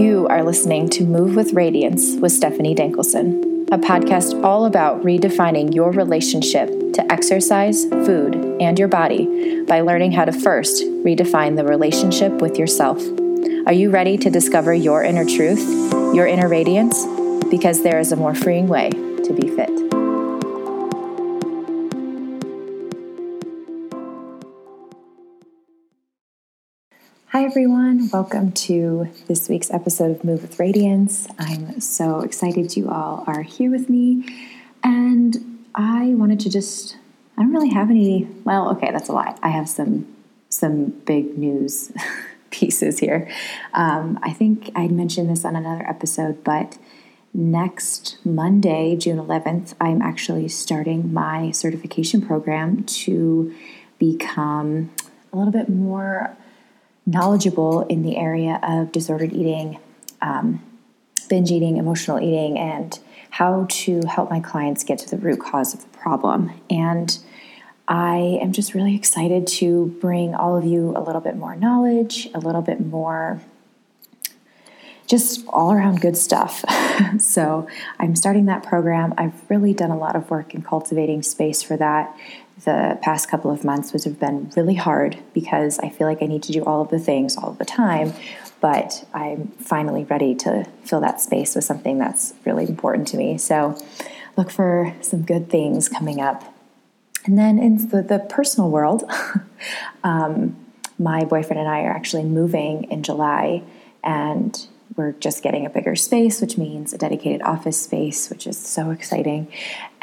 You are listening to Move with Radiance with Stephanie Dankelson, a podcast all about redefining your relationship to exercise, food, and your body by learning how to first redefine the relationship with yourself. Are you ready to discover your inner truth, your inner radiance? Because there is a more freeing way to be fit. Hi, everyone. Welcome to this week's episode of Move with Radiance. I'm so excited you all are here with me. And I wanted to just, I don't really have any, well, okay, that's a lie. I have some, some big news pieces here. Um, I think I'd mentioned this on another episode, but next Monday, June 11th, I'm actually starting my certification program to become a little bit more knowledgeable in the area of disordered eating, um, binge eating, emotional eating, and how to help my clients get to the root cause of the problem. And I am just really excited to bring all of you a little bit more knowledge, a little bit more just all around good stuff. so I'm starting that program. I've really done a lot of work in cultivating space for that the past couple of months, which have been really hard because I feel like I need to do all of the things all the time. But I'm finally ready to fill that space with something that's really important to me. So look for some good things coming up. And then in the, the personal world, um, my boyfriend and I are actually moving in July, and we're just getting a bigger space, which means a dedicated office space, which is so exciting.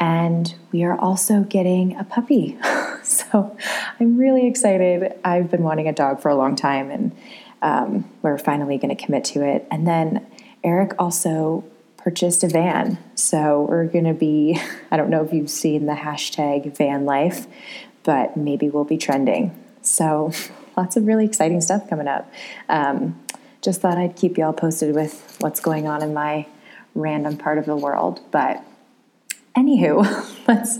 And we are also getting a puppy. so I'm really excited. I've been wanting a dog for a long time, and um, we're finally going to commit to it. And then Eric also purchased a van. So we're going to be, I don't know if you've seen the hashtag van life, but maybe we'll be trending. So lots of really exciting stuff coming up. Um, just thought I'd keep you all posted with what's going on in my random part of the world. But anywho, let's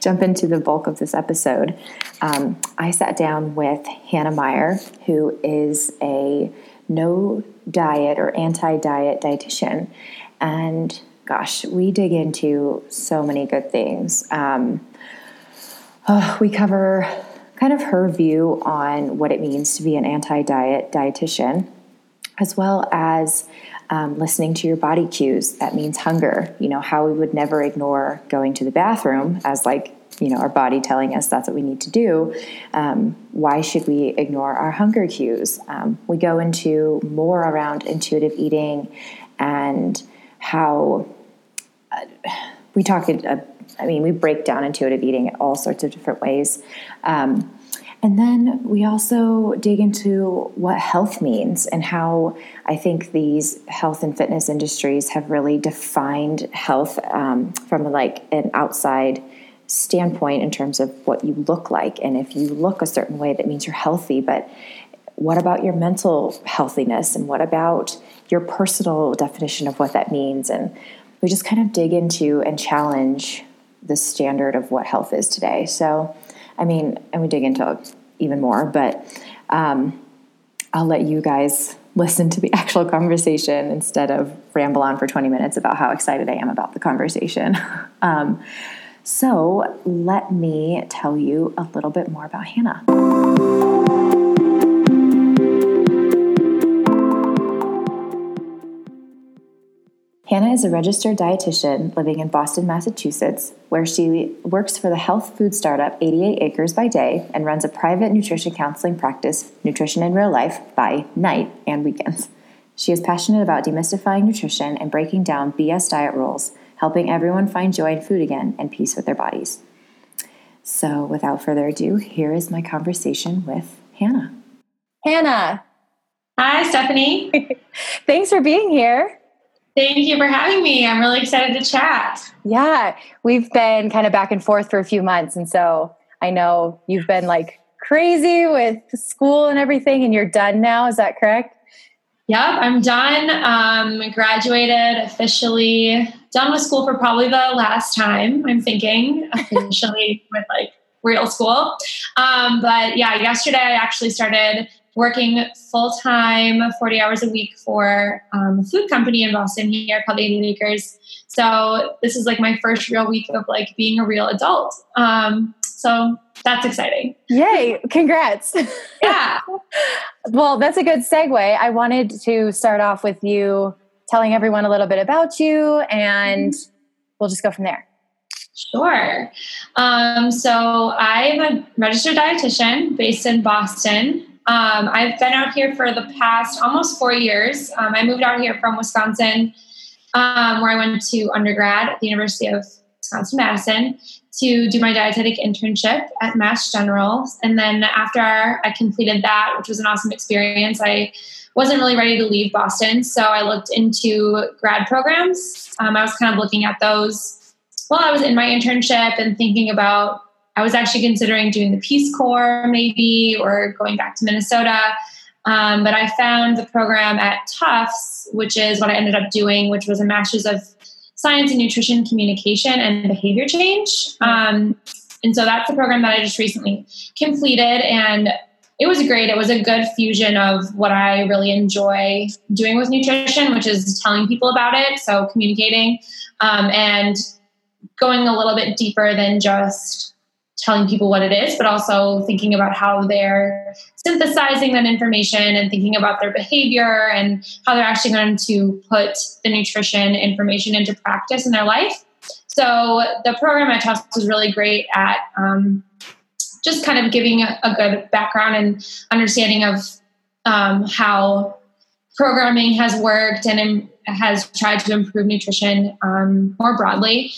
jump into the bulk of this episode. Um, I sat down with Hannah Meyer, who is a no diet or anti diet dietitian. And gosh, we dig into so many good things. Um, oh, we cover kind of her view on what it means to be an anti diet dietitian as well as um, listening to your body cues. That means hunger. You know, how we would never ignore going to the bathroom as like, you know, our body telling us that's what we need to do. Um, why should we ignore our hunger cues? Um, we go into more around intuitive eating and how uh, we talk. Uh, I mean, we break down intuitive eating in all sorts of different ways. Um, and then we also dig into what health means and how I think these health and fitness industries have really defined health um, from like an outside standpoint in terms of what you look like. And if you look a certain way, that means you're healthy. But what about your mental healthiness? And what about your personal definition of what that means? And we just kind of dig into and challenge the standard of what health is today. So, I mean, and we dig into even more, but um, I'll let you guys listen to the actual conversation instead of ramble on for 20 minutes about how excited I am about the conversation. um, so, let me tell you a little bit more about Hannah. Hannah is a registered dietitian living in Boston, Massachusetts, where she works for the health food startup 88 Acres by day and runs a private nutrition counseling practice, Nutrition in Real Life, by night and weekends. She is passionate about demystifying nutrition and breaking down BS diet rules, helping everyone find joy in food again and peace with their bodies. So, without further ado, here is my conversation with Hannah. Hannah. Hi, Stephanie. Thanks for being here. Thank you for having me. I'm really excited to chat. Yeah, we've been kind of back and forth for a few months. And so I know you've been like crazy with school and everything, and you're done now. Is that correct? Yep, I'm done. Um, graduated officially, done with school for probably the last time, I'm thinking, officially with like real school. Um, but yeah, yesterday I actually started working full time, 40 hours a week for um, a food company in Boston here called 88 Acres. So this is like my first real week of like being a real adult. Um, so that's exciting. Yay! Congrats. Yeah. well, that's a good segue. I wanted to start off with you telling everyone a little bit about you, and we'll just go from there. Sure. Um, so I'm a registered dietitian based in Boston. Um, I've been out here for the past almost four years. Um, I moved out here from Wisconsin, um, where I went to undergrad at the University of Wisconsin Madison to do my dietetic internship at Mass General. And then after I completed that, which was an awesome experience, I wasn't really ready to leave Boston. So I looked into grad programs. Um, I was kind of looking at those while I was in my internship and thinking about, I was actually considering doing the Peace Corps maybe or going back to Minnesota. Um, but I found the program at Tufts, which is what I ended up doing, which was a master's of science and nutrition communication and behavior change. Um, and so that's the program that I just recently completed. And it was great. It was a good fusion of what I really enjoy doing with nutrition, which is telling people about it, so communicating, um, and going a little bit deeper than just telling people what it is, but also thinking about how they're synthesizing that information and thinking about their behavior and how they're actually going to put the nutrition information into practice in their life. So the program at Tufts was really great at um, just kind of giving a, a, good background and understanding of um, how programming has worked and has tried to improve nutrition um, more broadly.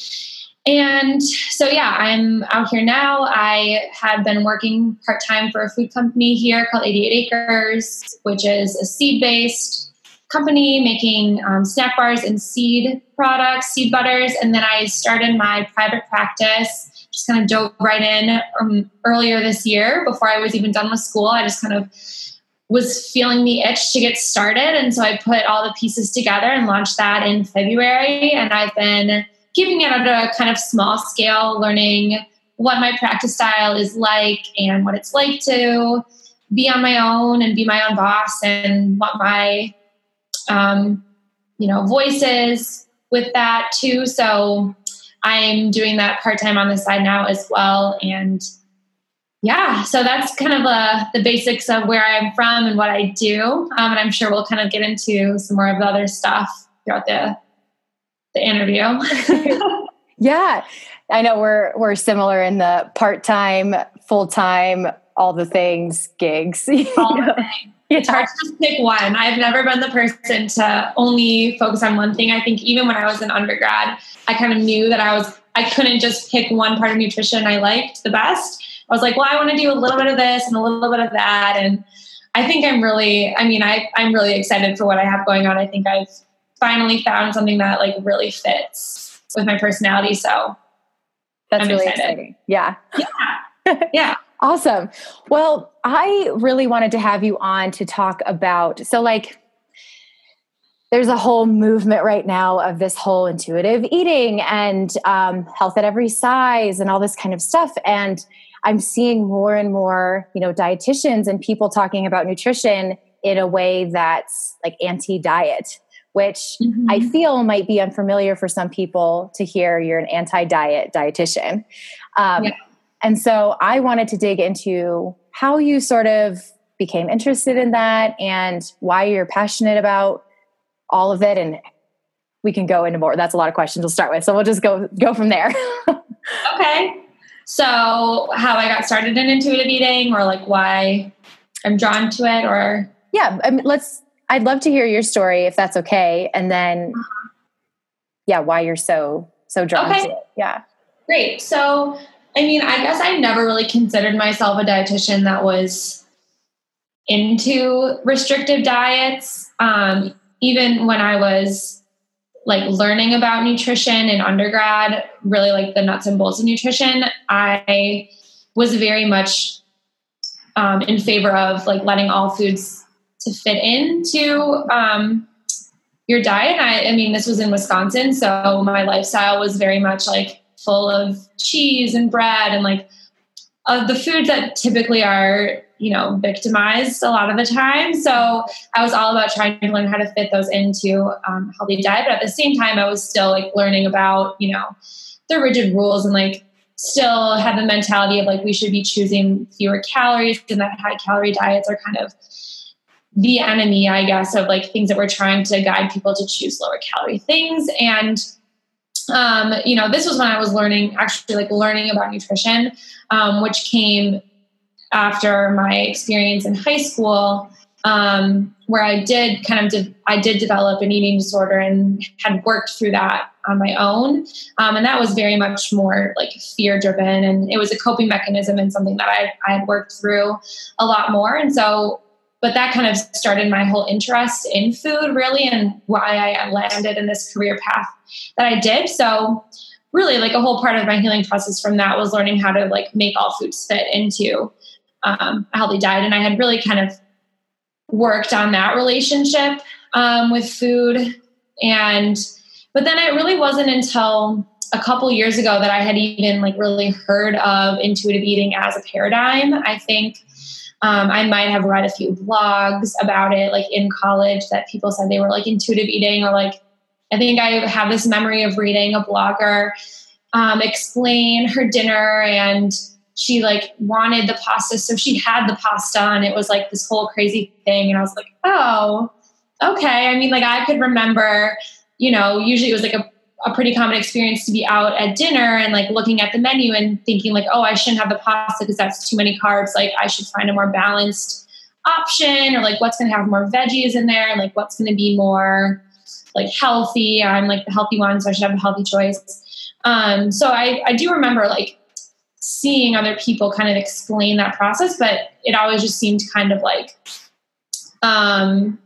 And so, yeah, I'm out here now. I had been working part time for a food company here called 88 Acres, which is a seed based company making um, snack bars and seed products, seed butters. And then I started my private practice, just kind of dove right in um, earlier this year before I was even done with school. I just kind of was feeling the itch to get started. And so I put all the pieces together and launched that in February. And I've been keeping it at a kind of small scale, learning what my practice style is like and what it's like to be on my own and be my own boss and what my um, you know voice is with that too. So i'm doing that part-time on the side now as well. And yeah so that's kind of uh, the basics of where i'm from and what i do. Um, and i'm sure we'll kind of get into some more of the other stuff throughout the the interview. yeah. I know we're we're similar in the part-time, full-time, all the things gigs. All the things. It's hard to just pick one. I've never been the person to only focus on one thing. I think even when I was an undergrad, I kind of knew that I was I couldn't just pick one part of nutrition I liked the best. I was like, well, I want to do a little bit of this and a little bit of that. And I think I'm really, I mean, I, I'm really excited for what I have going on. I think I've finally found something that like really fits with my personality. So that's I'm really excited. exciting. Yeah. Yeah. yeah. awesome. Well, I really wanted to have you on to talk about so like there's a whole movement right now of this whole intuitive eating and um, health at every size and all this kind of stuff. And I'm seeing more and more, you know, dietitians and people talking about nutrition in a way that's like anti-diet which mm-hmm. I feel might be unfamiliar for some people to hear you're an anti diet dietitian. Um, yeah. And so I wanted to dig into how you sort of became interested in that and why you're passionate about all of it. And we can go into more. That's a lot of questions we'll start with. So we'll just go go from there. okay. So how I got started in intuitive eating or like why I'm drawn to it or yeah, I mean, let's I'd love to hear your story if that's okay. And then, yeah, why you're so, so drawn okay. to it. Yeah. Great. So, I mean, I guess I never really considered myself a dietitian that was into restrictive diets. Um, even when I was like learning about nutrition in undergrad, really like the nuts and bolts of nutrition, I was very much um, in favor of like letting all foods to fit into um, your diet. I, I mean, this was in Wisconsin, so my lifestyle was very much like full of cheese and bread and like uh, the foods that typically are you know victimized a lot of the time so i was all about trying to learn how to fit those into um, healthy diet but at the same time i was still like learning about you know the rigid rules and like still have the mentality of like we should be choosing fewer calories and that high calorie diets are kind of the enemy i guess of like things that we're trying to guide people to choose lower calorie things and um, you know, this was when I was learning, actually, like learning about nutrition, um, which came after my experience in high school, um, where I did kind of, de- I did develop an eating disorder and had worked through that on my own. Um, and that was very much more like fear driven. And it was a coping mechanism and something that I, I had worked through a lot more. And so but that kind of started my whole interest in food really and why i landed in this career path that i did. So really like a whole part of my healing process from that was learning how to like make all foods fit into um, a healthy diet and i had really kind of worked on that relationship um, with food and but then it really wasn't until a couple years ago that i had even like really heard of intuitive eating as a paradigm. I think um, I might have read a few blogs about it, like in college, that people said they were like intuitive eating, or like I think I have this memory of reading a blogger um, explain her dinner and she like wanted the pasta. So she had the pasta and it was like this whole crazy thing and i was like oh okay. I mean like i could remember you know usually it was like a a pretty common experience to be out at dinner and like looking at the menu and thinking like, oh, I shouldn't have the pasta because that's too many carbs. Like I should find a more balanced option or like what's going to have more veggies in there and like what's going to be more like healthy. I'm like the healthy one, so I should have a healthy choice. Um, so I, I do remember like seeing other people kind of explain that process, but it always just seemed kind of like um,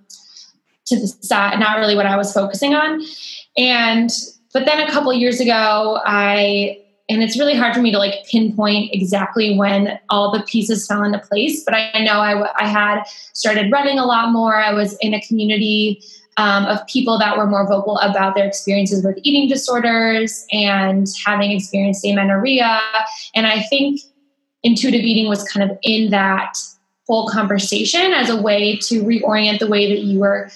to the side, not really what I was focusing on. And but then a couple years ago, I and it's really hard for me to like pinpoint exactly when all the pieces fell into place but i know I, I had started running a lot more. I was in a community um, of people that were more vocal about their experiences with eating disorders and having experienced amenorrhea. And i think intuitive eating was kind of in that whole conversation as a way to reorient the way that you were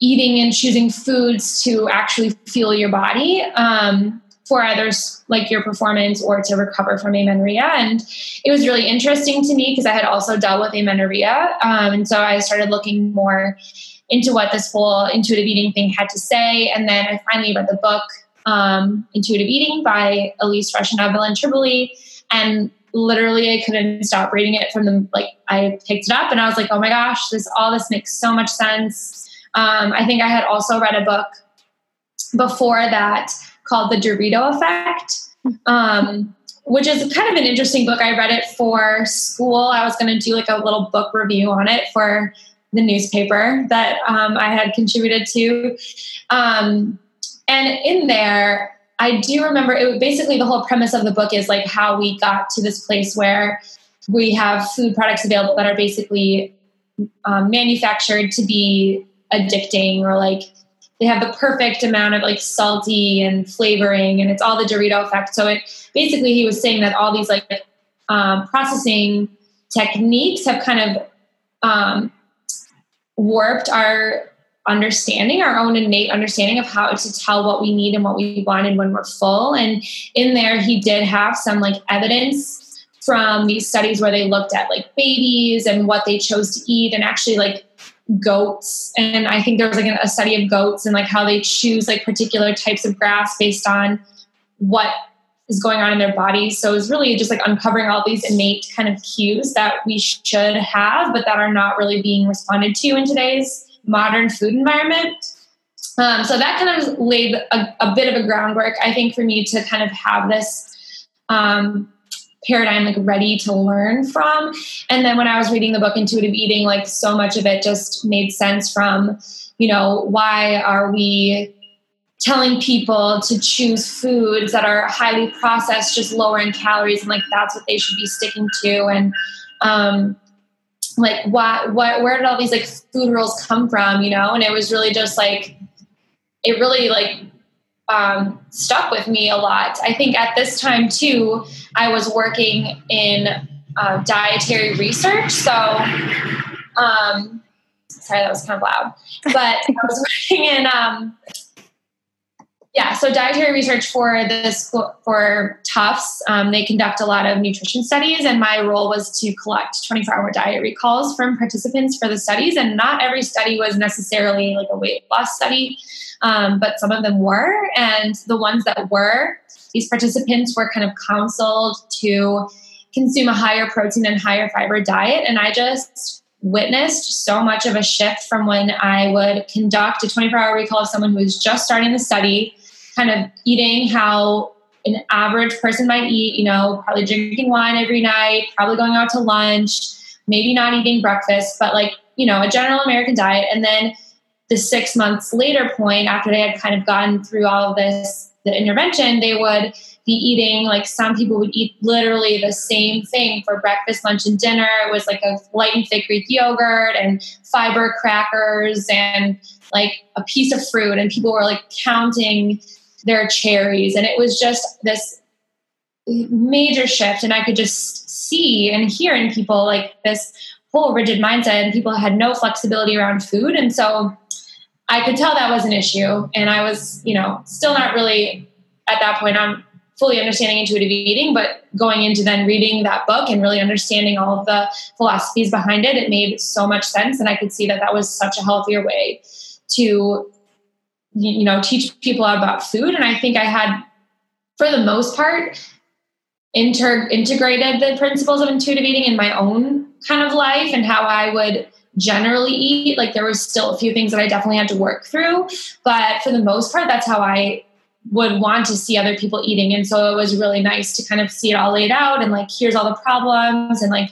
eating and choosing foods to actually fuel your body um, for others like your performance or to recover from amenorrhea. And it was really interesting to me because i had also dealt with amenorrhea um, and so i started looking more into what this whole intuitive eating thing had to say. And then i finally read the book um, intuitive eating by Elyse Resch and Tribole and literally I couldn't stop reading it from the like I picked it up and I was like, oh my gosh, this all this makes so much sense. Um, I think I had also read a book before that called The Dorito Effect, um, which is kind of an interesting book. I read it for school. I was going to do like a little book review on it for the newspaper that um, I had contributed to. Um, and in there, I do remember it basically the whole premise of the book is like how we got to this place where we have food products available that are basically um, manufactured to be addicting or like they have the perfect amount of like salty and flavoring and it's all the Dorito effect. So it basically he was saying that all these like um, processing techniques have kind of um, warped our understanding, our own innate understanding of how to tell what we need and what we want and when we're full. And in there, he did have some like evidence from these studies where they looked at like babies and what they chose to eat and actually like goats. And i think there was like a study of goats and like how they choose like particular types of grass based on what is going on in their bodies so it's really just like uncovering all these innate kind of cues that we should have but that are not really being responded to in today's modern food environment. Um, so that kind of laid a, a, bit of a groundwork i think for me to kind of have this um, paradigm like ready to learn from. And then when i was reading the book intuitive eating like so much of it just made sense from you know why are we telling people to choose foods that are highly processed just lower in calories and like that's what they should be sticking to. And um like what what where did all these like food rules come from you know? And it was really just like it really like um, stuck with me a lot. I think at this time too, I was working in uh, dietary research. So, um, sorry, that was kind of loud, but I was working in um, yeah, so dietary research for this for Tufts, um, they conduct a lot of nutrition studies, and my role was to collect 24-hour diet recalls from participants for the studies. And not every study was necessarily like a weight loss study, um, but some of them were. And the ones that were, these participants were kind of counseled to consume a higher protein and higher fiber diet, and I just witnessed so much of a shift from when I would conduct a 24-hour recall of someone who was just starting the study kind of eating how an average person might eat, you know, probably drinking wine every night, probably going out to lunch, maybe not eating breakfast, but like, you know, a general American diet. And then the six months later point, after they had kind of gotten through all of this, the intervention, they would be eating like some people would eat literally the same thing for breakfast, lunch, and dinner. It was like a Light and Fit Greek yogurt and fiber crackers and like a piece of fruit. And people were like counting their cherries. And it was just this major shift. And I could just see and hear in people like this whole rigid mindset, and people had no flexibility around food. And so I could tell that was an issue. And I was, you know, still not really at that point on fully understanding intuitive eating, but going into then reading that book and really understanding all of the philosophies behind it, it made so much sense. And I could see that that was such a healthier way to you know teach people about food and i think i had for the most part inter- integrated the principles of intuitive eating in my own kind of life and how i would generally eat like there was still a few things that i definitely had to work through but for the most part that's how i would want to see other people eating and so it was really nice to kind of see it all laid out and like here's all the problems and like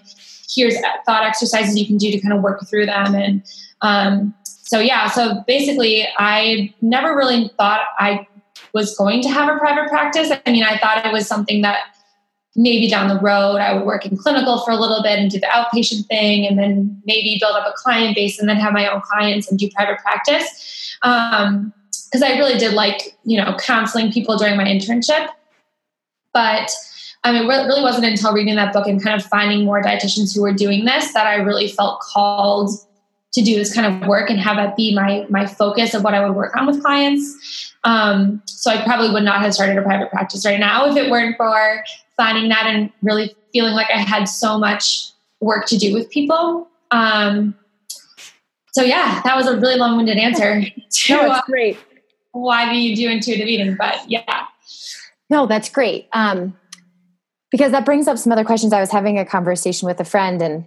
here's thought exercises you can do to kind of work through them and um, so yeah, so basically, I never really thought I was going to have a private practice. I mean, I thought it was something that maybe down the road I would work in clinical for a little bit and do the outpatient thing, and then maybe build up a client base and then have my own clients and do private practice. Because um, I really did like, you know, counseling people during my internship. But I mean, it really wasn't until reading that book and kind of finding more dietitians who were doing this that I really felt called to do this kind of work and have that be my my focus of what I would work on with clients. Um, so I probably would not have started a private practice right now if it weren't for finding that and really feeling like I had so much work to do with people. Um, so yeah, that was a really long-winded answer. To, no, it's great. Uh, why do you do intuitive eating? But yeah. No, that's great. Um, because that brings up some other questions. I was having a conversation with a friend and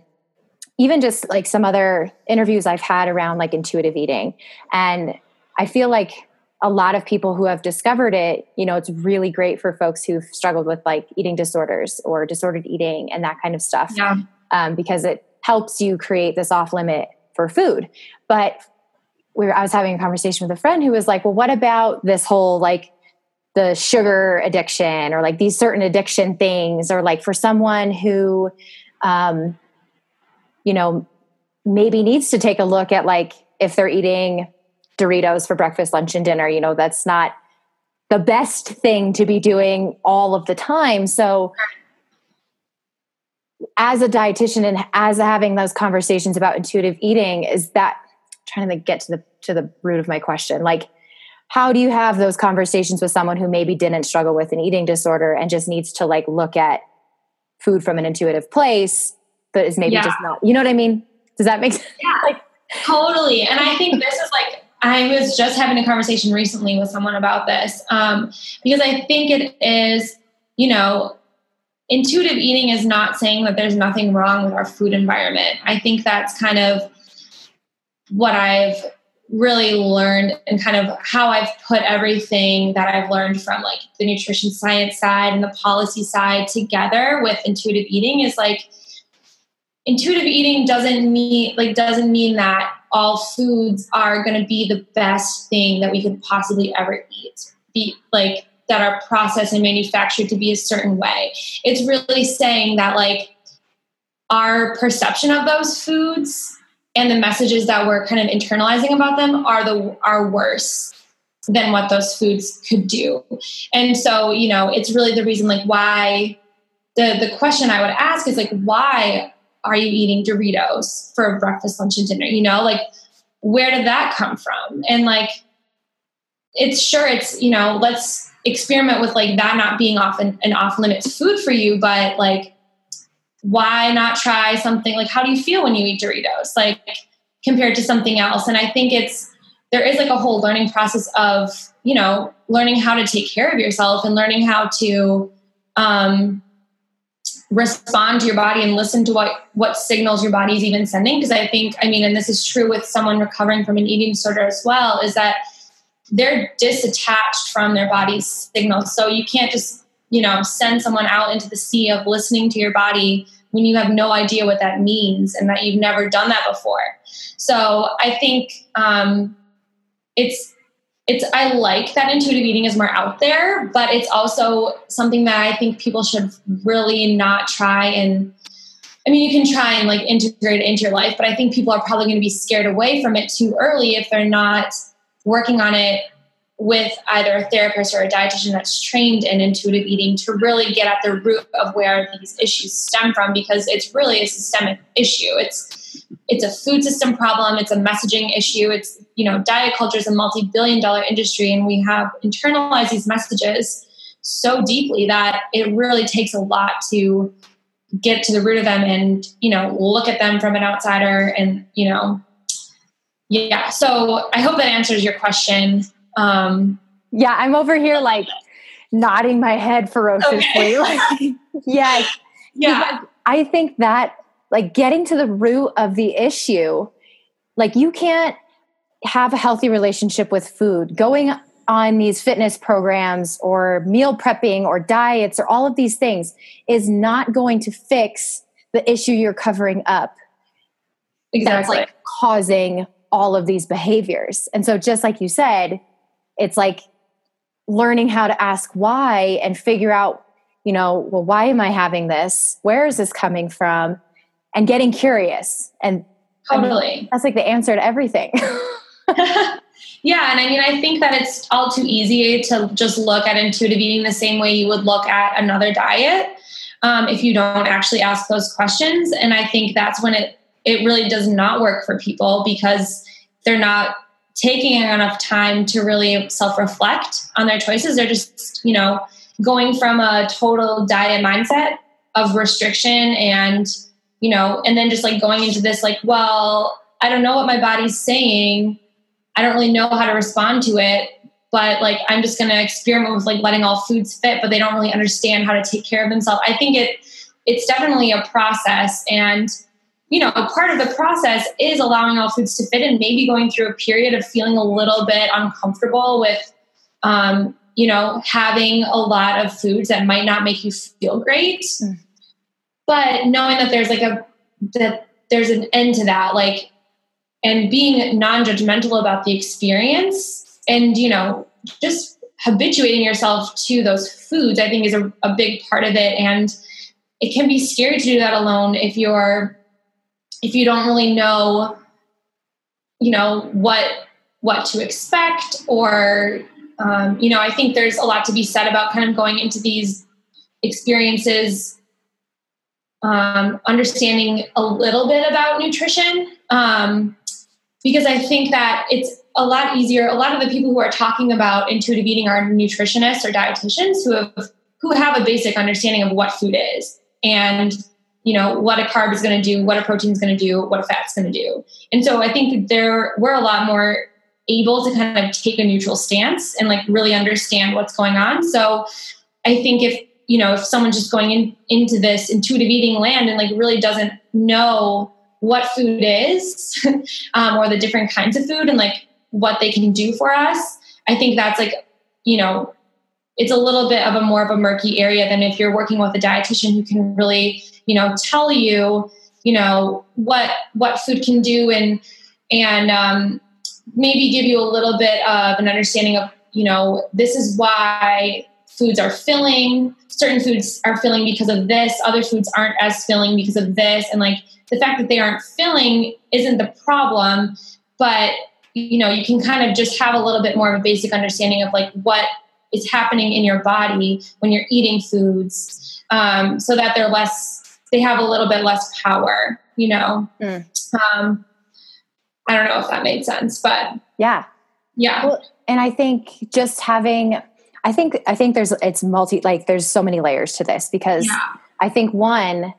even just like some other interviews I've had around like intuitive eating. And I feel like a lot of people who have discovered it, you know, it's really great for folks who've struggled with like eating disorders or disordered eating and that kind of stuff. Yeah. Um, because it helps you create this off limit for food. But we were, I was having a conversation with a friend who was like, well, what about this whole like the sugar addiction or like these certain addiction things or like for someone who, um, you know, maybe needs to take a look at like if they're eating Doritos for breakfast, lunch, and dinner. You know, that's not the best thing to be doing all of the time. So, as a dietitian and as having those conversations about intuitive eating, is that trying to get to the to the root of my question? Like, how do you have those conversations with someone who maybe didn't struggle with an eating disorder and just needs to like look at food from an intuitive place but is maybe yeah. just not. You know what I mean? Does that make sense? Yeah, like, totally. And I think this is like I was just having a conversation recently with someone about this um, because I think it is, you know, intuitive eating is not saying that there's nothing wrong with our food environment. I think that's kind of what I've really learned and kind of how I've put everything that I've learned from like the nutrition science side and the policy side together with intuitive eating is like intuitive eating doesn't mean like doesn't mean that all foods are going to be the best thing that we could possibly ever eat be like that are processed and manufactured to be a certain way it's really saying that like our perception of those foods and the messages that we're kind of internalizing about them are the are worse than what those foods could do. And so, you know, it's really the reason like why the the question I would ask is like why are you eating Doritos for breakfast, lunch, and dinner? You know, like where did that come from? And like it's sure it's, you know, let's experiment with like that not being off an, off limits food for you, but like why not try something like how do you feel when you eat Doritos? Like compared to something else. And I think it's there is like a whole learning process of, you know, learning how to take care of yourself and learning how to um respond to your body and listen to what what signals your body is even sending. Because i think i mean and this is true with someone recovering from an eating disorder as well is that they're disattached from their body's signals. So you can't just you know send someone out into the sea of listening to your body when you have no idea what that means and that you've never done that before. So i think um, it's it's I like that intuitive eating is more out there, but it's also something that I think people should really not try and I mean you can try and like integrate it into your life, but I think people are probably going to be scared away from it too early if they're not working on it with either a therapist or a dietitian that's trained in intuitive eating to really get at the root of where these issues stem from because it's really a systemic issue. It's it's a food system problem. It's a messaging issue. It's you know diet culture is a multi-billion dollar industry and we have internalized these messages so deeply that it really takes a lot to get to the root of them and you know look at them from an outsider and you know yeah. So i hope that answers your question. Um yeah i'm over here like nodding my head ferociously okay. like yes. Yeah. I think that like getting to the root of the issue like you can't have a healthy relationship with food. Going on these fitness programs or meal prepping or diets or all of these things is not going to fix the issue you're covering up. Exactly. that's like causing all of these behaviors. And so just like you said it's like learning how to ask why and figure out you know well why am i having this? Where is this coming from and getting curious. And totally I mean, that's like the answer to everything. Yeah and i mean i think that it's all too easy to just look at intuitive eating the same way you would look at another diet um, if you don't actually ask those questions. And i think that's when it it really does not work for people because they're not taking enough time to really self-reflect on their choices. They're just you know going from a total diet mindset of restriction and you know, and then just like going into this, like, well, I don't know what my body's saying. I don't really know how to respond to it, but like, I'm just going to experiment with like letting all foods fit, but they don't really understand how to take care of themselves. I think it, it's definitely a process. And, you know, a part of the process is allowing all foods to fit and maybe going through a period of feeling a little bit uncomfortable with, um, you know, having a lot of foods that might not make you feel great. Mm but knowing that there's like a that there's an end to that like and being non-judgmental about the experience and you know just habituating yourself to those foods i think is a, a big part of it. And it can be scary to do that alone if you're if you don't really know you know what what to expect or um, you know i think there's a lot to be said about kind of going into these experiences um, understanding a little bit about nutrition um, because I think that it's a lot easier. A lot of the people who are talking about intuitive eating are nutritionists or dietitians who have who have a basic understanding of what food is and you know what a carb is going to do, what a protein is going to do, what a fat's going to do. And so I think there we're a lot more able to kind of take a neutral stance and like really understand what's going on. So I think if you know, if someone's just going in, into this intuitive eating land and like really doesn't know what food is um, or the different kinds of food and like what they can do for us, I think that's like, you know, it's a little bit of a more of a murky area than if you're working with a dietitian who can really, you know, tell you, you know, what what food can do and and um, maybe give you a little bit of an understanding of, you know, this is why foods are filling. Certain foods are filling because of this, other foods aren't as filling because of this. And like the fact that they aren't filling isn't the problem, but you know you can kind of just have a little bit more of a basic understanding of like what is happening in your body when you're eating foods um, so that they're less they have a little bit less power you know? Mm. um, i don't know if that made sense but yeah. Yeah. Well, and i think just having i think i think there's it's multi like there's so many layers to this because yeah. i think one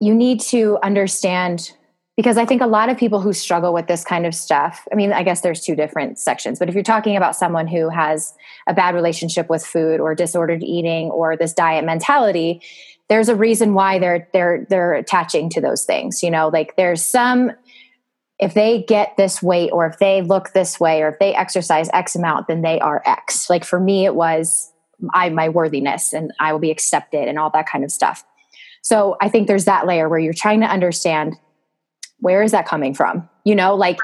you need to understand because I think a lot of people who struggle with this kind of stuff, I mean, I guess there's two different sections, but if you're talking about someone who has a bad relationship with food or disordered eating or this diet mentality, there's a reason why they're they're they're attaching to those things, you know, like there's some if they get this weight or if they look this way or if they exercise x amount then they are x. Like for me it was I my worthiness and I will be accepted and all that kind of stuff. So I think there's that layer where you're trying to understand where is that coming from? You know, like,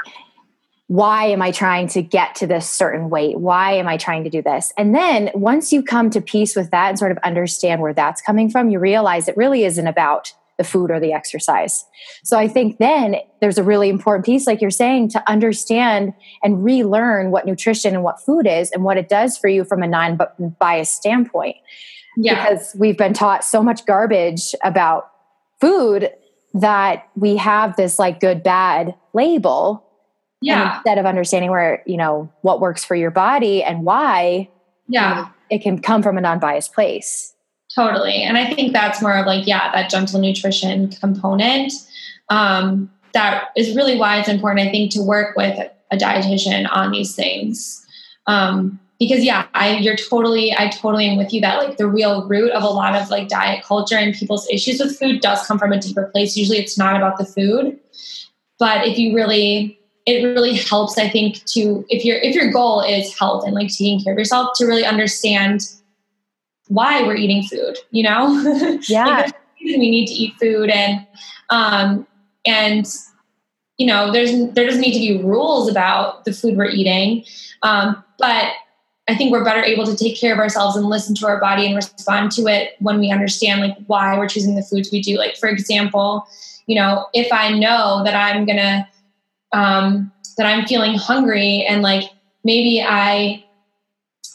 why am I trying to get to this certain weight? Why am I trying to do this? And then once you come to peace with that and sort of understand where that's coming from, you realize it really isn't about the food or the exercise. So I think then there's a really important piece, like you're saying, to understand and relearn what nutrition and what food is and what it does for you from a non biased standpoint. Yeah. Because we've been taught so much garbage about food that we have this like good bad label yeah instead of understanding where you know what works for your body and why yeah you know, it can come from a non-biased place totally. And i think that's more of like yeah that gentle nutrition component um, that is really why it's important i think to work with a dietitian on these things. Um, because yeah i you're totally i totally am with you that like the real root of a lot of like diet culture and people's issues with food does come from a deeper place. Usually it's not about the food. But if you really it really helps i think to if your if your goal is health and like taking care of yourself to really understand why we're eating food you know? Yeah. we need to eat food and um and you know there's there doesn't need to be rules about the food we're eating. Um, but I think we're better able to take care of ourselves and listen to our body and respond to it when we understand like why we're choosing the foods we do. Like for example, you know, if I know that I'm gonna um, that I'm feeling hungry and like maybe I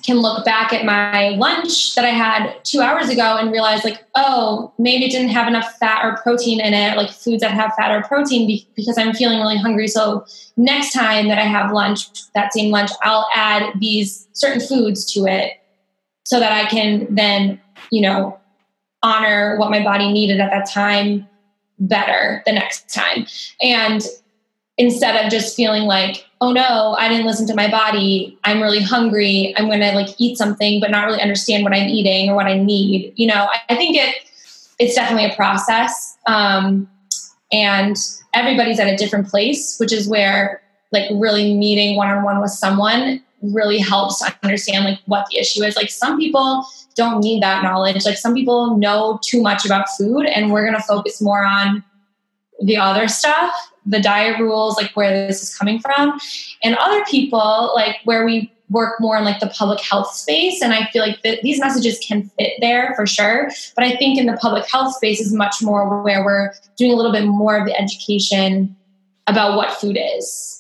can look back at my lunch that I had two hours ago and realize, like, oh, maybe it didn't have enough fat or protein in it, like foods that have fat or protein, be- because I'm feeling really hungry. So next time that I have lunch, that same lunch, I'll add these certain foods to it so that I can then, you know, honor what my body needed at that time better the next time. And instead of just feeling like, oh no, I didn't listen to my body. I'm really hungry. I'm going to like eat something, but not really understand what I'm eating or what I need. You know, I, think it, it's definitely a process. Um, and everybody's at a different place, which is where like really meeting one-on-one with someone really helps understand like what the issue is. Like some people don't need that knowledge. Like some people know too much about food and we're going to focus more on the other stuff the diet rules, like where this is coming from. And other people, like where we work more in like the public health space. And I feel like that these messages can fit there for sure. But I think in the public health space is much more where we're doing a little bit more of the education about what food is.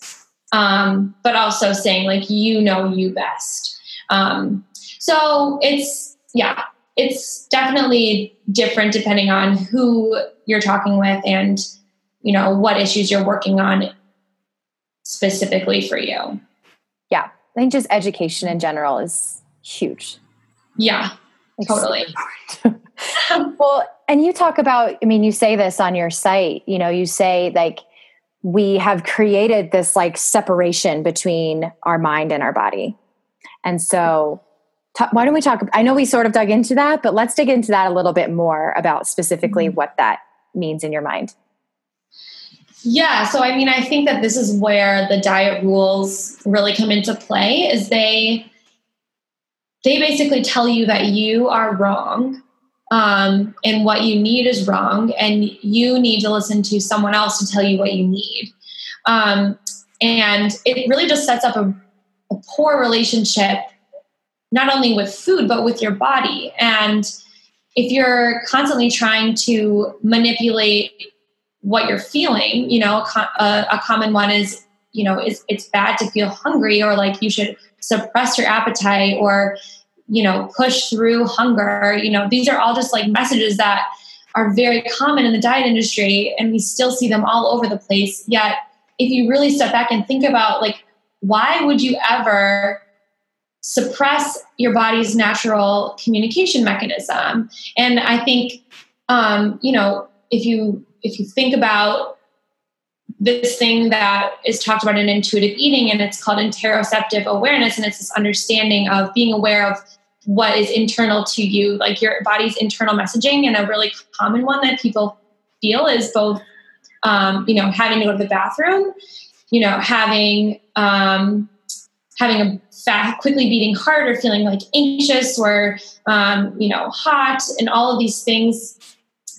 Um, but also saying like you know you best. Um, so it's yeah, it's definitely different depending on who you're talking with and you know what issues you're working on specifically for you. Yeah. I think just education in general is huge. Yeah like totally. well and you talk about i mean you say this on your site you know you say like we have created this like separation between our mind and our body. And so t- why don't we talk i know we sort of dug into that but let's dig into that a little bit more about specifically mm-hmm. what that means in your mind yeah, so I mean, I think that this is where the diet rules really come into play. Is they they basically tell you that you are wrong, um, and what you need is wrong, and you need to listen to someone else to tell you what you need. Um, and it really just sets up a, a poor relationship, not only with food but with your body. And if you're constantly trying to manipulate what you're feeling. You know, a, a, common one is you know it's, it's bad to feel hungry or like you should suppress your appetite or you know push through hunger you know these are all just like messages that are very common in the diet industry and we still see them all over the place yet if you really step back and think about like why would you ever suppress your body's natural communication mechanism and i think um, you know if you if you think about this thing that is talked about in intuitive eating and it's called interoceptive awareness and it's this understanding of being aware of what is internal to you like your body's internal messaging and a really common one that people feel is both um, you know having to go to the bathroom you know having um, having a fast, quickly beating heart or feeling like anxious or um, you know hot and all of these things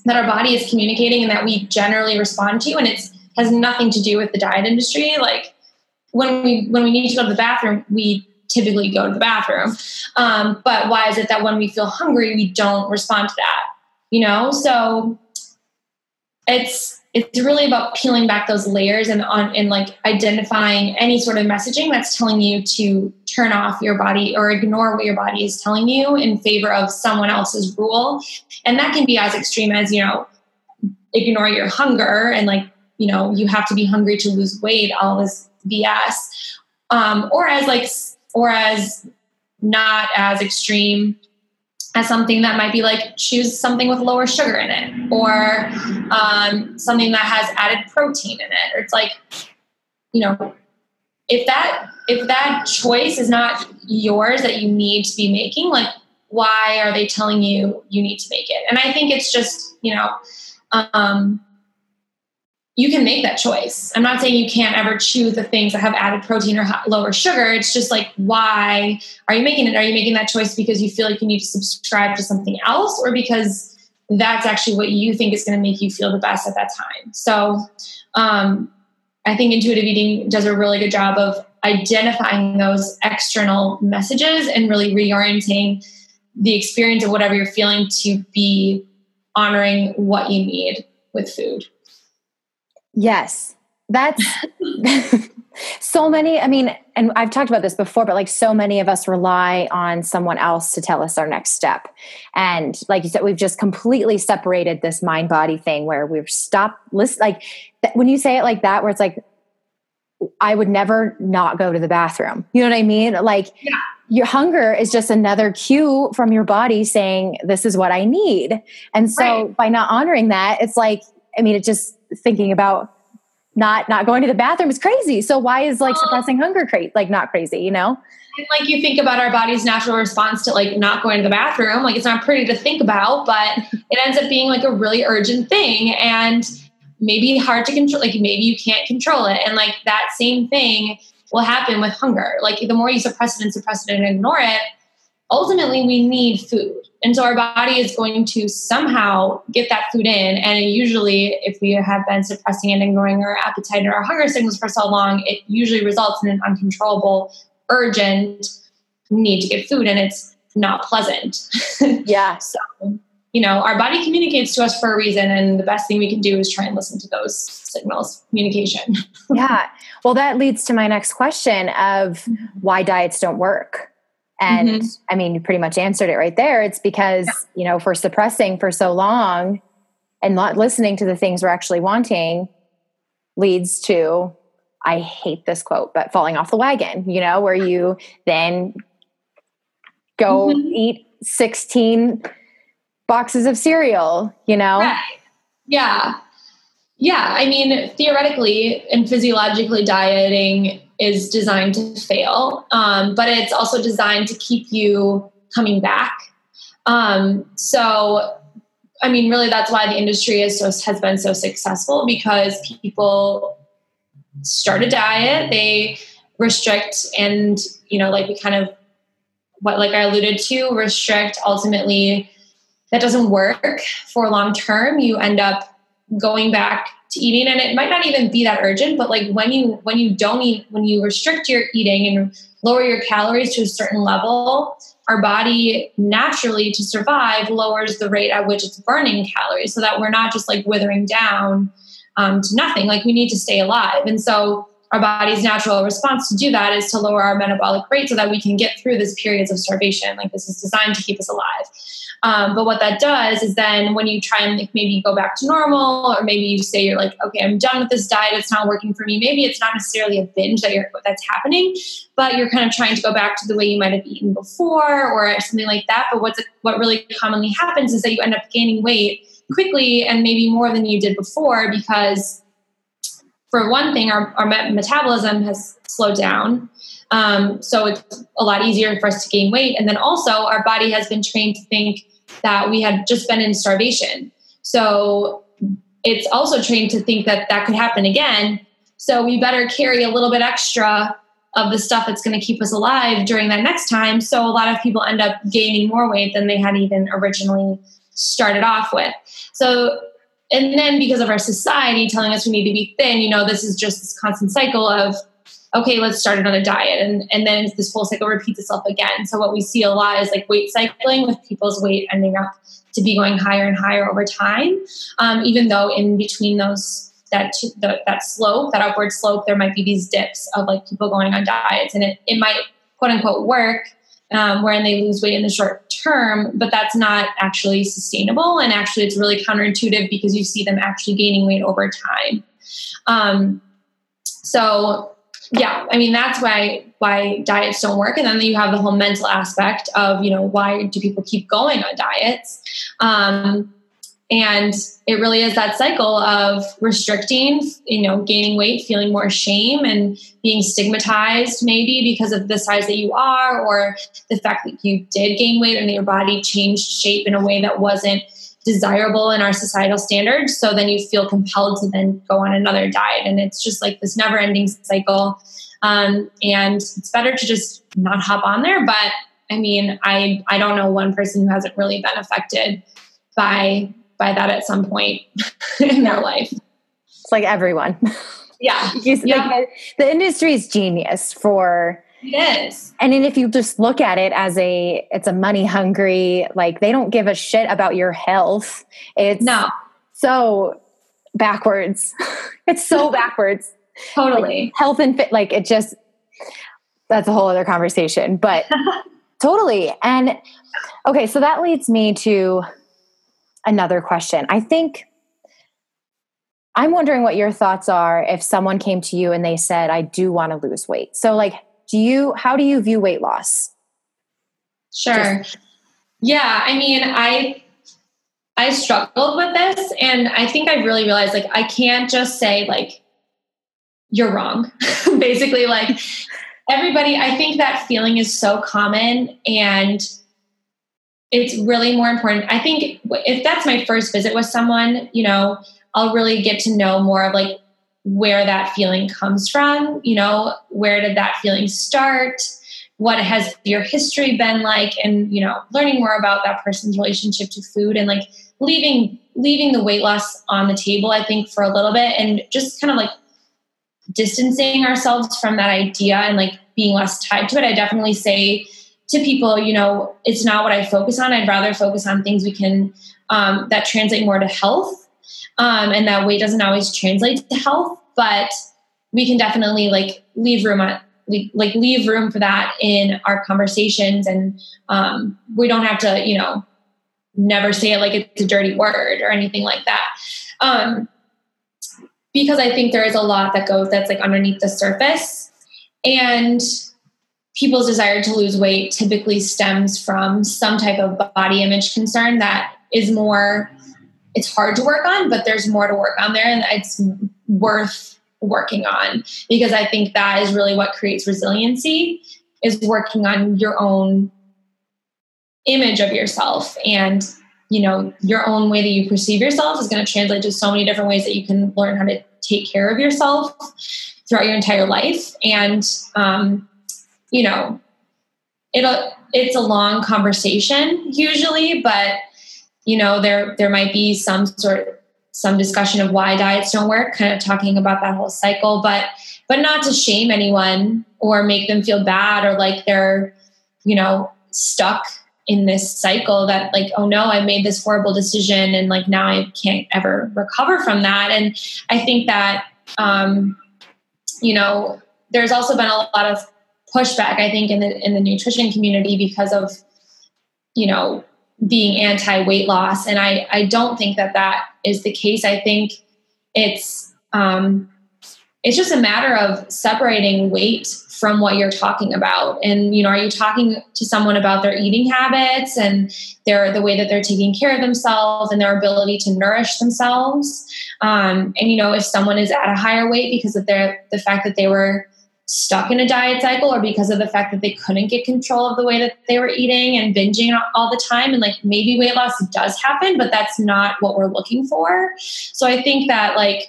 that our body is communicating and that we generally respond to and it has nothing to do with the diet industry. Like when we when we need to go to the bathroom we typically go to the bathroom. Um, but why is it that when we feel hungry we don't respond to that? You know? So it's it's really about peeling back those layers and on and like identifying any sort of messaging that's telling you to turn off your body or ignore what your body is telling you in favor of someone else's rule. And that can be as extreme as you know ignore your hunger and like you know you have to be hungry to lose weight all this bs um, or as like or as not as extreme as something that might be like choose something with lower sugar in it or um, something that has added protein in it. Or it's like you know if that if that choice is not yours that you need to be making like why are they telling you you need to make it? And i think it's just you know um, you can make that choice. I'm not saying you can't ever choose the things that have added protein or lower sugar. It's just like, why are you making it? Are you making that choice because you feel like you need to subscribe to something else or because that's actually what you think is going to make you feel the best at that time? So, um, I think intuitive eating does a really good job of identifying those external messages and really reorienting the experience of whatever you're feeling to be honoring what you need with food. Yes. That's so many. I mean, and I've talked about this before, but like so many of us rely on someone else to tell us our next step. And like you said, we've just completely separated this mind body thing where we've stopped like when you say it like that, where it's like, I would never not go to the bathroom. You know what I mean? Like yeah. your hunger is just another cue from your body saying, this is what I need. And so right. by not honoring that, it's like, I mean, it just thinking about not not going to the bathroom is crazy. So why is like suppressing hunger crazy like not crazy, you know? And like you think about our body's natural response to like not going to the bathroom, like it's not pretty to think about, but it ends up being like a really urgent thing and maybe hard to control like maybe you can't control it. And like that same thing will happen with hunger. Like the more you suppress it and suppress it and ignore it, ultimately we need food. And so our body is going to somehow get that food in. And usually, if we have been suppressing and ignoring our appetite or our hunger signals for so long, it usually results in an uncontrollable, urgent need to get food. And it's not pleasant. Yeah. so, you know, our body communicates to us for a reason. And the best thing we can do is try and listen to those signals, communication. yeah. Well, that leads to my next question of why diets don't work and mm-hmm. I mean, you pretty much answered it right there. It's because, yeah. you know, for suppressing for so long and not listening to the things we're actually wanting leads to, I hate this quote, but falling off the wagon, you know, where you then go mm-hmm. eat 16 boxes of cereal, you know? Right. Yeah. Yeah. I mean, theoretically and physiologically, dieting is designed to fail, um, but it's also designed to keep you coming back. Um, so, I mean, really, that's why the industry is so has been so successful because people start a diet, they restrict, and you know, like we kind of what, like I alluded to, restrict. Ultimately, that doesn't work for long term. You end up going back to eating and it might not even be that urgent but like when you when you don't eat when you restrict your eating and lower your calories to a certain level our body naturally to survive lowers the rate at which it's burning calories so that we're not just like withering down um, to nothing. Like we need to stay alive. And so our body's natural response to do that is to lower our metabolic rate so that we can get through these periods of starvation. Like this is designed to keep us alive. Um, but what that does is then when you try and like maybe go back to normal, or maybe you say you're like, okay, I'm done with this diet, it's not working for me. Maybe it's not necessarily a binge that you're that's happening, but you're kind of trying to go back to the way you might have eaten before or something like that. But what's what really commonly happens is that you end up gaining weight quickly and maybe more than you did before because for one thing, our, our metabolism has slowed down. Um, so it's a lot easier for us to gain weight. And then also, our body has been trained to think that we had just been in starvation. So it's also trained to think that that could happen again. So we better carry a little bit extra of the stuff that's going to keep us alive during that next time. So a lot of people end up gaining more weight than they had even originally started off with. So and then because of our society telling us we need to be thin, you know, this is just this constant cycle of okay, let's start another diet. And, and then this whole cycle repeats itself again. So what we see a lot is like weight cycling with people's weight ending up to be going higher and higher over time. Um, even though in between those, that, the, that slope, that upward slope, there might be these dips of like people going on diets and it, it might quote unquote work um, wherein they lose weight in the short term, but that's not actually sustainable. And actually, it's really counterintuitive because you see them actually gaining weight over time. Um, so, yeah, I mean that's why why diets don't work, and then you have the whole mental aspect of you know why do people keep going on diets? Um, and it really is that cycle of restricting you know gaining weight feeling more shame and being stigmatized maybe because of the size that you are or the fact that you did gain weight and that your body changed shape in a way that wasn't desirable in our societal standards. So then you feel compelled to then go on another diet. And it's just like this never ending cycle. Um, and it's better to just not hop on there. But i mean i i don't know one person who hasn't really been affected by by that at some point in their life. It's like everyone. Yeah. yeah. Like, the industry is genius for Yes. And then if you just look at it as a it's a money hungry, like they don't give a shit about your health. It's no so backwards. it's so backwards. Totally. Like health and fit like it just that's a whole other conversation. But totally. And okay, so that leads me to another question. I think I'm wondering what your thoughts are if someone came to you and they said, I do want to lose weight. So, like, do you, how do you view weight loss? Sure. Just- yeah. I mean, I, I struggled with this and I think I really realized like, I can't just say, like, you're wrong. Basically, like, everybody, I think that feeling is so common and it's really more important. I think if that's my first visit with someone, you know, I'll really get to know more of like where that feeling comes from, you know, where did that feeling start? What has your history been like? And, you know, learning more about that person's relationship to food and like leaving leaving the weight loss on the table, I think, for a little bit and just kind of like distancing ourselves from that idea and like being less tied to it. I definitely say to people, you know, it's not what I focus on. I'd rather focus on things we can um, that translate more to health, um, and that weight doesn't always translate to health, but we can definitely like leave room on like leave room for that in our conversations, and um, we don't have to, you know, never say it like it's a dirty word or anything like that. Um, because I think there is a lot that goes that's like underneath the surface, and people's desire to lose weight typically stems from some type of body image concern that is more it's hard to work on but there's more to work on there and it's worth working on because i think that is really what creates resiliency is working on your own image of yourself. And you know your own way that you perceive yourself is going to translate to so many different ways that you can learn how to take care of yourself throughout your entire life. And um, you know, it'll it's a long conversation usually, but you know, there there might be some sort some discussion of why diets don't work, kind of talking about that whole cycle, but but not to shame anyone or make them feel bad or like they're, you know, stuck in this cycle that like oh no i made this horrible decision and like now i can't ever recover from that. And i think that um you know, there's also been a lot of pushback, I think, in the in the nutrition community because of, you know, being anti weight loss, and I I don't think that that is the case. I think it's um, it's just a matter of separating weight from what you're talking about. And you know are you talking to someone about their eating habits and their the way that they're taking care of themselves and their ability to nourish themselves? Um, and you know if someone is at a higher weight because of their the fact that they were stuck in a diet cycle or because of the fact that they couldn't get control of the way that they were eating and binging all the time. And like maybe weight loss does happen but that's not what we're looking for. So i think that like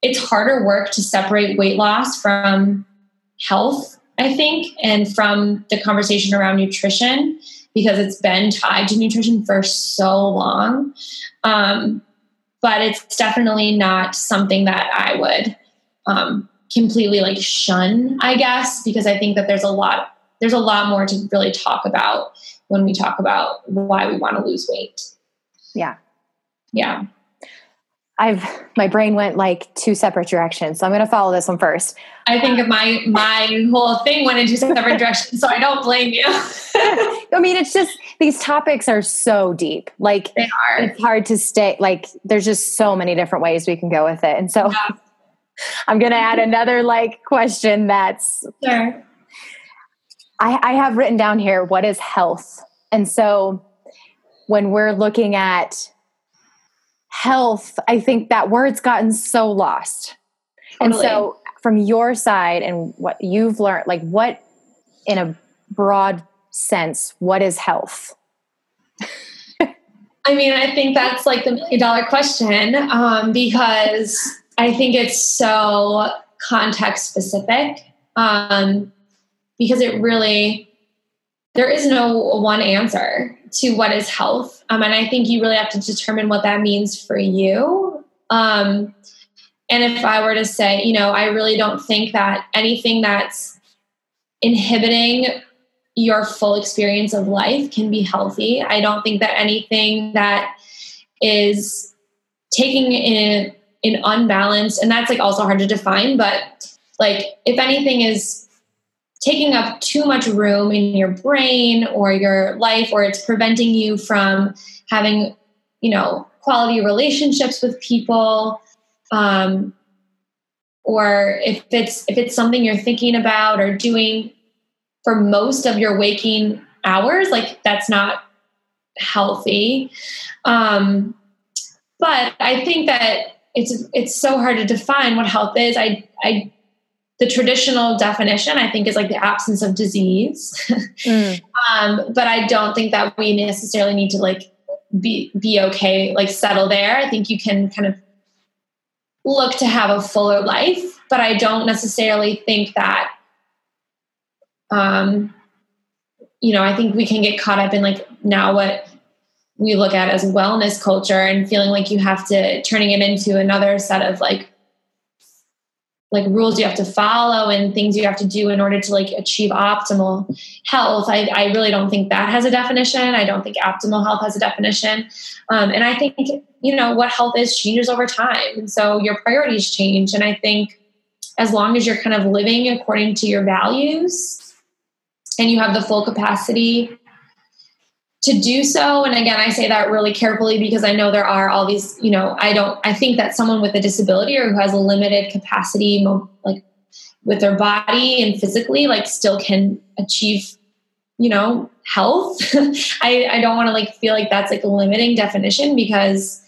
it's harder work to separate weight loss from health i think and from the conversation around nutrition because it's been tied to nutrition for so long. Um, but it's definitely not something that i would um, completely like shun, I guess, because I think that there's a lot there's a lot more to really talk about when we talk about why we want to lose weight. Yeah. Yeah. I've my brain went like two separate directions. So I'm going to follow this one first. I think my my whole thing went in two separate directions, so I don't blame you. I mean, it's just these topics are so deep. Like they are. It's hard to stay like there's just so many different ways we can go with it. And so yeah. I'm going to add another like question that's. Sure. I, I have written down here what is health? And so when we're looking at health, I think that word's gotten so lost. Totally. And so from your side and what you've learned, like what in a broad sense, what is health? I mean, I think that's like the million dollar question um, because I think it's so context specific um, because it really there is no one answer to what is health, um, and I think you really have to determine what that means for you. Um, and if I were to say, you know, I really don't think that anything that's inhibiting your full experience of life can be healthy. I don't think that anything that is taking in in unbalanced and that's like also hard to define but like if anything is taking up too much room in your brain or your life or it's preventing you from having you know quality relationships with people um, or if it's if it's something you're thinking about or doing for most of your waking hours like that's not healthy. Um, but i think that it's it's so hard to define what health is. I I the traditional definition I think is like the absence of disease. mm. um, but I don't think that we necessarily need to like be be okay, like settle there. I think you can kind of look to have a fuller life, but I don't necessarily think that um you know, I think we can get caught up in like now what we look at as wellness culture and feeling like you have to turning it into another set of like like rules you have to follow and things you have to do in order to like achieve optimal health. I, I really don't think that has a definition. I don't think optimal health has a definition. Um, and i think you know what health is changes over time. And so your priorities change. And i think as long as you're kind of living according to your values and you have the full capacity to do so. And again i say that really carefully because i know there are all these you know i don't i think that someone with a disability or who has a limited capacity like with their body and physically like still can achieve you know health. I i don't want to like feel like that's like a limiting definition because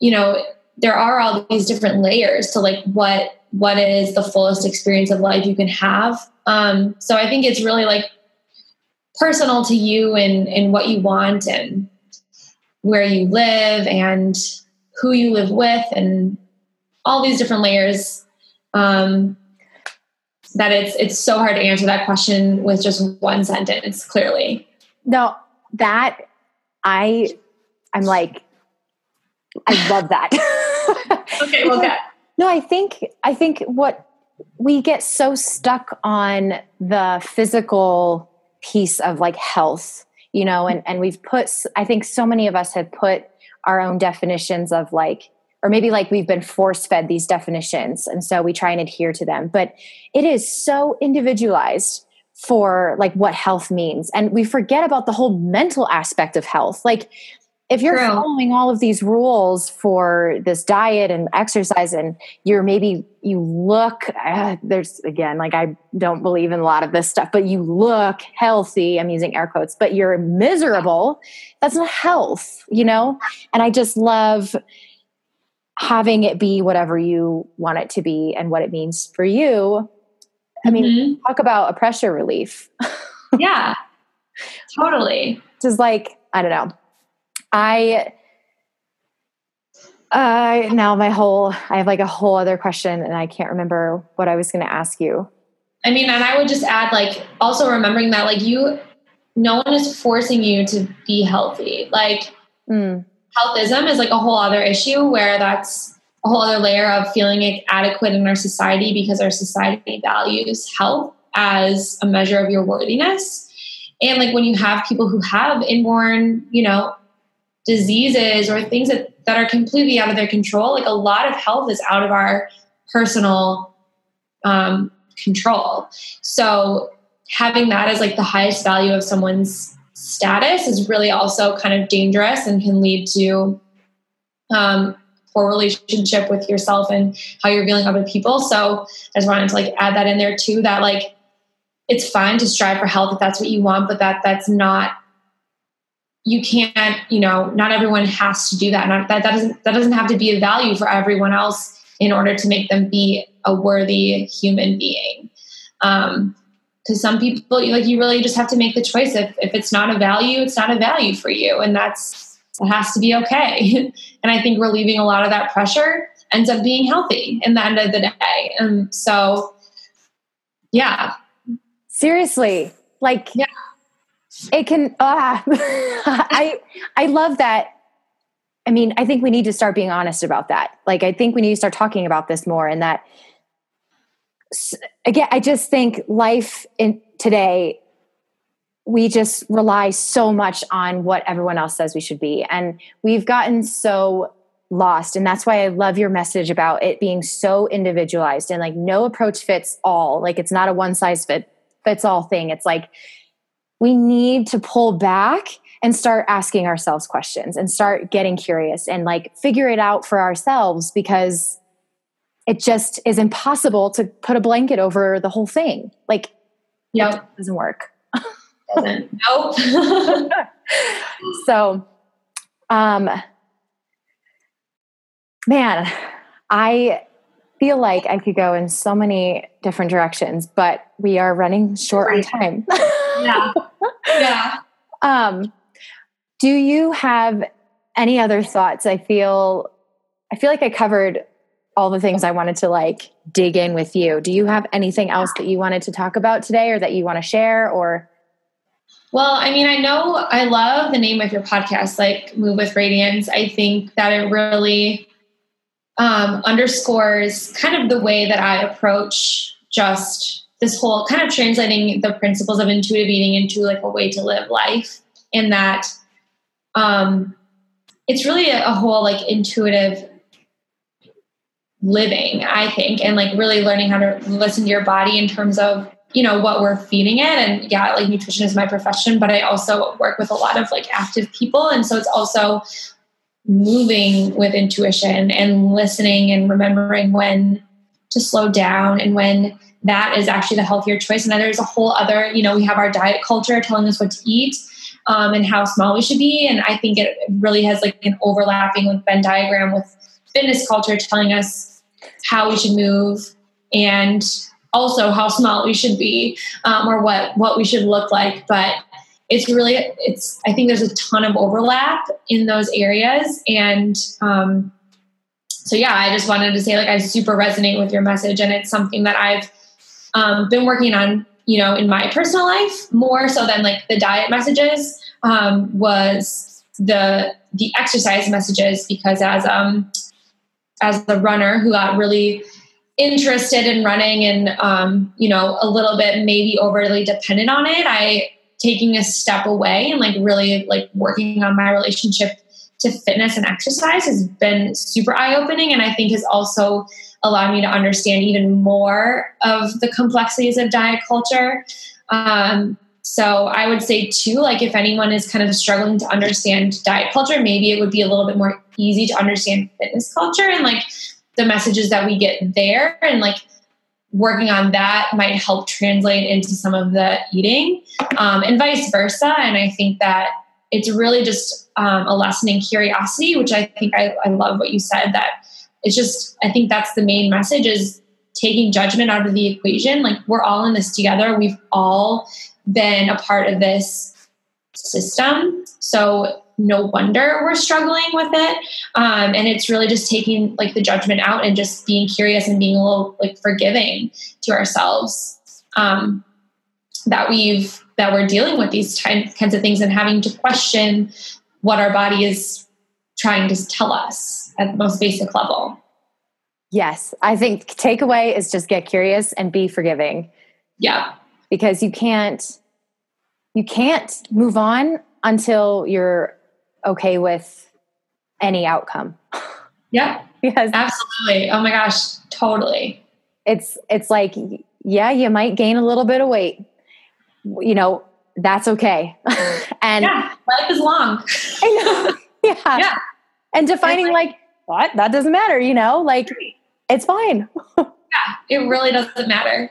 you know there are all these different layers to like what what is the fullest experience of life you can have. Um so i think it's really like personal to you and, and what you want and where you live and who you live with and all these different layers um, that it's it's so hard to answer that question with just one sentence clearly. No that i i'm like i love that. Okay well good no i think i think what we get so stuck on the physical piece of like health you know and and we've put i think so many of us have put our own definitions of like or maybe like we've been force fed these definitions and so we try and adhere to them. But it is so individualized for like what health means and we forget about the whole mental aspect of health. Like if you're True. following all of these rules for this diet and exercise and you're maybe you look uh, there's again like i don't believe in a lot of this stuff but you look healthy i'm using air quotes but you're miserable that's not health you know and i just love having it be whatever you want it to be and what it means for you. I mean, mm-hmm. talk about a pressure relief. yeah, totally. Just like, I don't know. I, uh, now my whole, I have like a whole other question and I can't remember what I was going to ask you. I mean, and I would just add, like, also remembering that, like, you, no one is forcing you to be healthy. Like, mm healthism is like a whole other issue where that's a whole other layer of feeling adequate in our society because our society values health as a measure of your worthiness. And like when you have people who have inborn, you know, diseases or things that, that are completely out of their control, like a lot of health is out of our personal um, control. So having that as like the highest value of someone's status is really also kind of dangerous and can lead to um, poor relationship with yourself and how you're feeling other people. So I just wanted to like add that in there too. That like it's fine to strive for health if that's what you want, but that that's not you can't you know not everyone has to do that. Not, that that doesn't that doesn't have to be a value for everyone else in order to make them be a worthy human being. Um, because some people like you really just have to make the choice. If, if it's not a value it's not a value for you and that's it has to be okay. And i think relieving a lot of that pressure ends up being healthy in the end of the day. And so yeah. Seriously like yeah it can uh, i i love that i mean i think we need to start being honest about that like i think we need to start talking about this more and that again, I just think life in today, we just rely so much on what everyone else says we should be. And we've gotten so lost. And that's why I love your message about it being so individualized and like no approach fits all. Like it's not a one size fit, fits all thing. It's like we need to pull back and start asking ourselves questions and start getting curious and like figure it out for ourselves because it just is impossible to put a blanket over the whole thing. Like, yeah, it doesn't work. Doesn't. nope. so, um, man, I feel like I could go in so many different directions, but we are running short on time. yeah. Yeah. Um, do you have any other thoughts? I feel I feel like I covered all the things I wanted to like dig in with you. Do you have anything else that you wanted to talk about today or that you want to share or? Well, I mean, I know I love the name of your podcast, like Move with Radiance. I think that it really um, underscores kind of the way that I approach just this whole kind of translating the principles of intuitive eating into like a way to live life. In that, um, it's really a, a whole like intuitive living, I think, and like really learning how to listen to your body in terms of, you know, what we're feeding it. And yeah, like nutrition is my profession, but I also work with a lot of like active people. And so it's also moving with intuition and listening and remembering when to slow down and when that is actually the healthier choice. And then there's a whole other, you know, we have our diet culture telling us what to eat. Um, and how small we should be. And I think it really has like an overlapping with Venn diagram with fitness culture telling us how we should move and also how small we should be um, or what what we should look like but it's really it's i think there's a ton of overlap in those areas and um, so yeah i just wanted to say like i super resonate with your message and it's something that i've um, been working on you know in my personal life more so than like the diet messages um, was the the exercise messages because as um as a runner who got really interested in running and um, you know a little bit maybe overly dependent on it i taking a step away and like really like working on my relationship to fitness and exercise has been super eye opening, and I think has also allowed me to understand even more of the complexities of diet culture. Um, so I would say too, like if anyone is kind of struggling to understand diet culture, maybe it would be a little bit more easy to understand fitness culture and like the messages that we get there and like working on that might help translate into some of the eating um, and vice versa. And I think that it's really just um, a lesson in curiosity, which I think I, I love what you said that it's just, I think that's the main message is taking judgment out of the equation. Like we're all in this together. We've all been a part of this system. So no wonder we're struggling with it. Um, and it's really just taking like the judgment out and just being curious and being a little like forgiving to ourselves um, that we've that we're dealing with these kinds of things and having to question what our body is trying to tell us at the most basic level. Yes, I think takeaway is just get curious and be forgiving. Yeah. Because you can't you can't move on until you're okay with any outcome. Yeah. because absolutely. Oh my gosh, totally. It's it's like yeah, you might gain a little bit of weight. You know, that's okay. and yeah, life is long. I know. Yeah. Yeah. And defining like, like what? That doesn't matter, you know? Like it's fine. yeah, it really doesn't matter.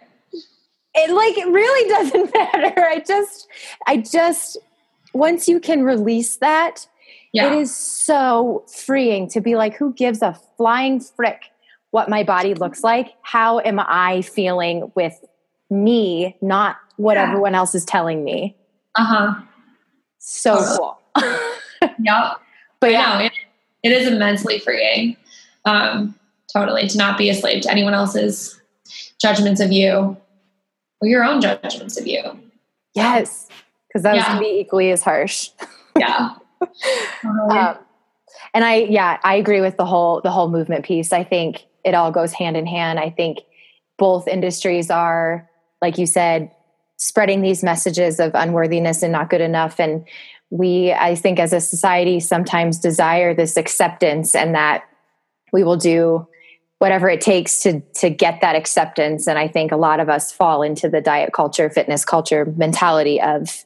It like it really doesn't matter. I just I just once you can release that, yeah. it is so freeing to be like, who gives a flying frick what my body looks like? How am I feeling with me, not what yeah. everyone else is telling me? Uh huh. So cool. yep. But yeah, it, it is immensely freeing. Um, totally to not be a slave to anyone else's judgments of you or your own judgments of you. Yes because that yeah. to be equally as harsh. Yeah. um, and I, yeah, I agree with the whole the whole movement piece. I think it all goes hand in hand. I think both industries are, like you said, spreading these messages of unworthiness and not good enough. And we, I think, as a society, sometimes desire this acceptance, and that we will do whatever it takes to to get that acceptance and i think a lot of us fall into the diet culture fitness culture mentality of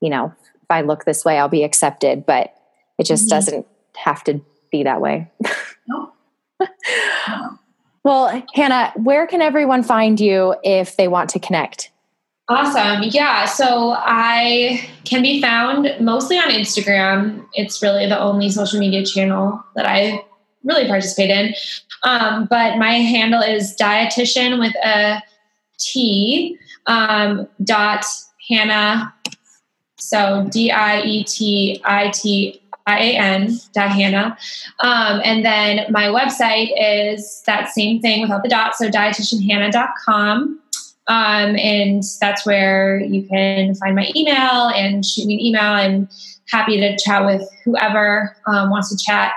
you know, if I look this way, I'll be accepted. But it just mm-hmm. doesn't have to be that way. Well, Hannah, where can everyone find you if they want to connect? Awesome. Yeah. So I can be found mostly on Instagram. It's really the only social media channel that I really participate in. Um, but my handle is dietitian with a T um, dot Hannah so D I E T I T I A N, Diana. Um, and then my website is that same thing without the dot, so dietitianhannah.com. Um, and that's where you can find my email and shoot me an email. I'm happy to chat with whoever um, wants to chat.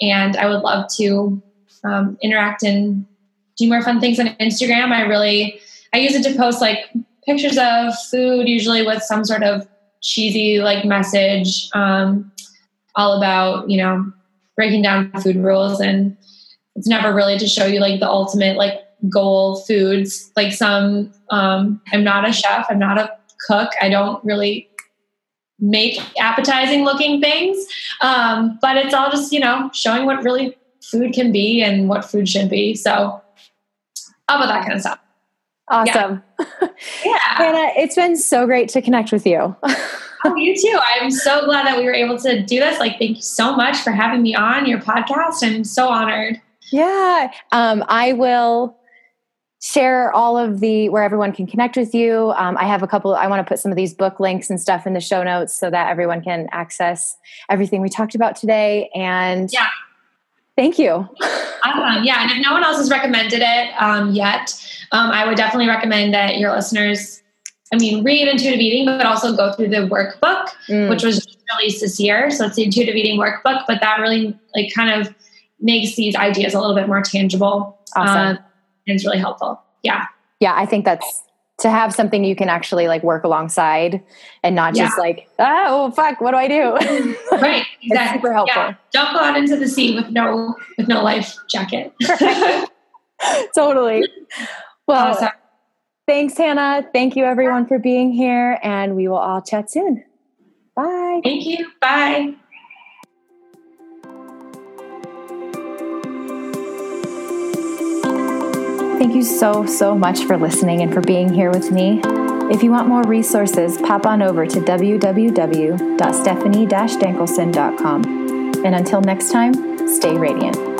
And I would love to um, interact and do more fun things on Instagram. I really, I use it to post like pictures of food, usually with some sort of cheesy like message um, all about you know breaking down food rules and it's never really to show you like the ultimate like goal foods like some um, i'm not a chef i'm not a cook i don't really make appetizing looking things um, but it's all just you know showing what really food can be and what food should be so all about that kind of stuff Awesome. Yeah. yeah. Hannah, it's been so great to connect with you. oh, you too. I'm so glad that we were able to do this. Like, thank you so much for having me on your podcast. I'm so honored. Yeah. Um, I will share all of the where everyone can connect with you. Um, I have a couple, I want to put some of these book links and stuff in the show notes so that everyone can access everything we talked about today. And yeah. Thank you. Um, yeah, and if no one else has recommended it um, yet, um, I would definitely recommend that your listeners, I mean, read Intuitive Eating, but also go through the workbook, mm. which was released this year. So it's the Intuitive Eating workbook, but that really like kind of makes these ideas a little bit more tangible. Awesome. Uh, and it's really helpful. Yeah. Yeah, I think that's to have something you can actually like work alongside and not just yeah. like oh fuck what do i do? Right exactly. super helpful. Yeah. don't go out into the sea with no with no life jacket. Totally. Well awesome. thanks hannah. Thank you everyone for being here and we will all chat soon. Bye. Thank you. Bye Thank you so, so much for listening and for being here with me. If you want more resources, pop on over to www.stephanie-dankelson.com. And until next time, stay radiant.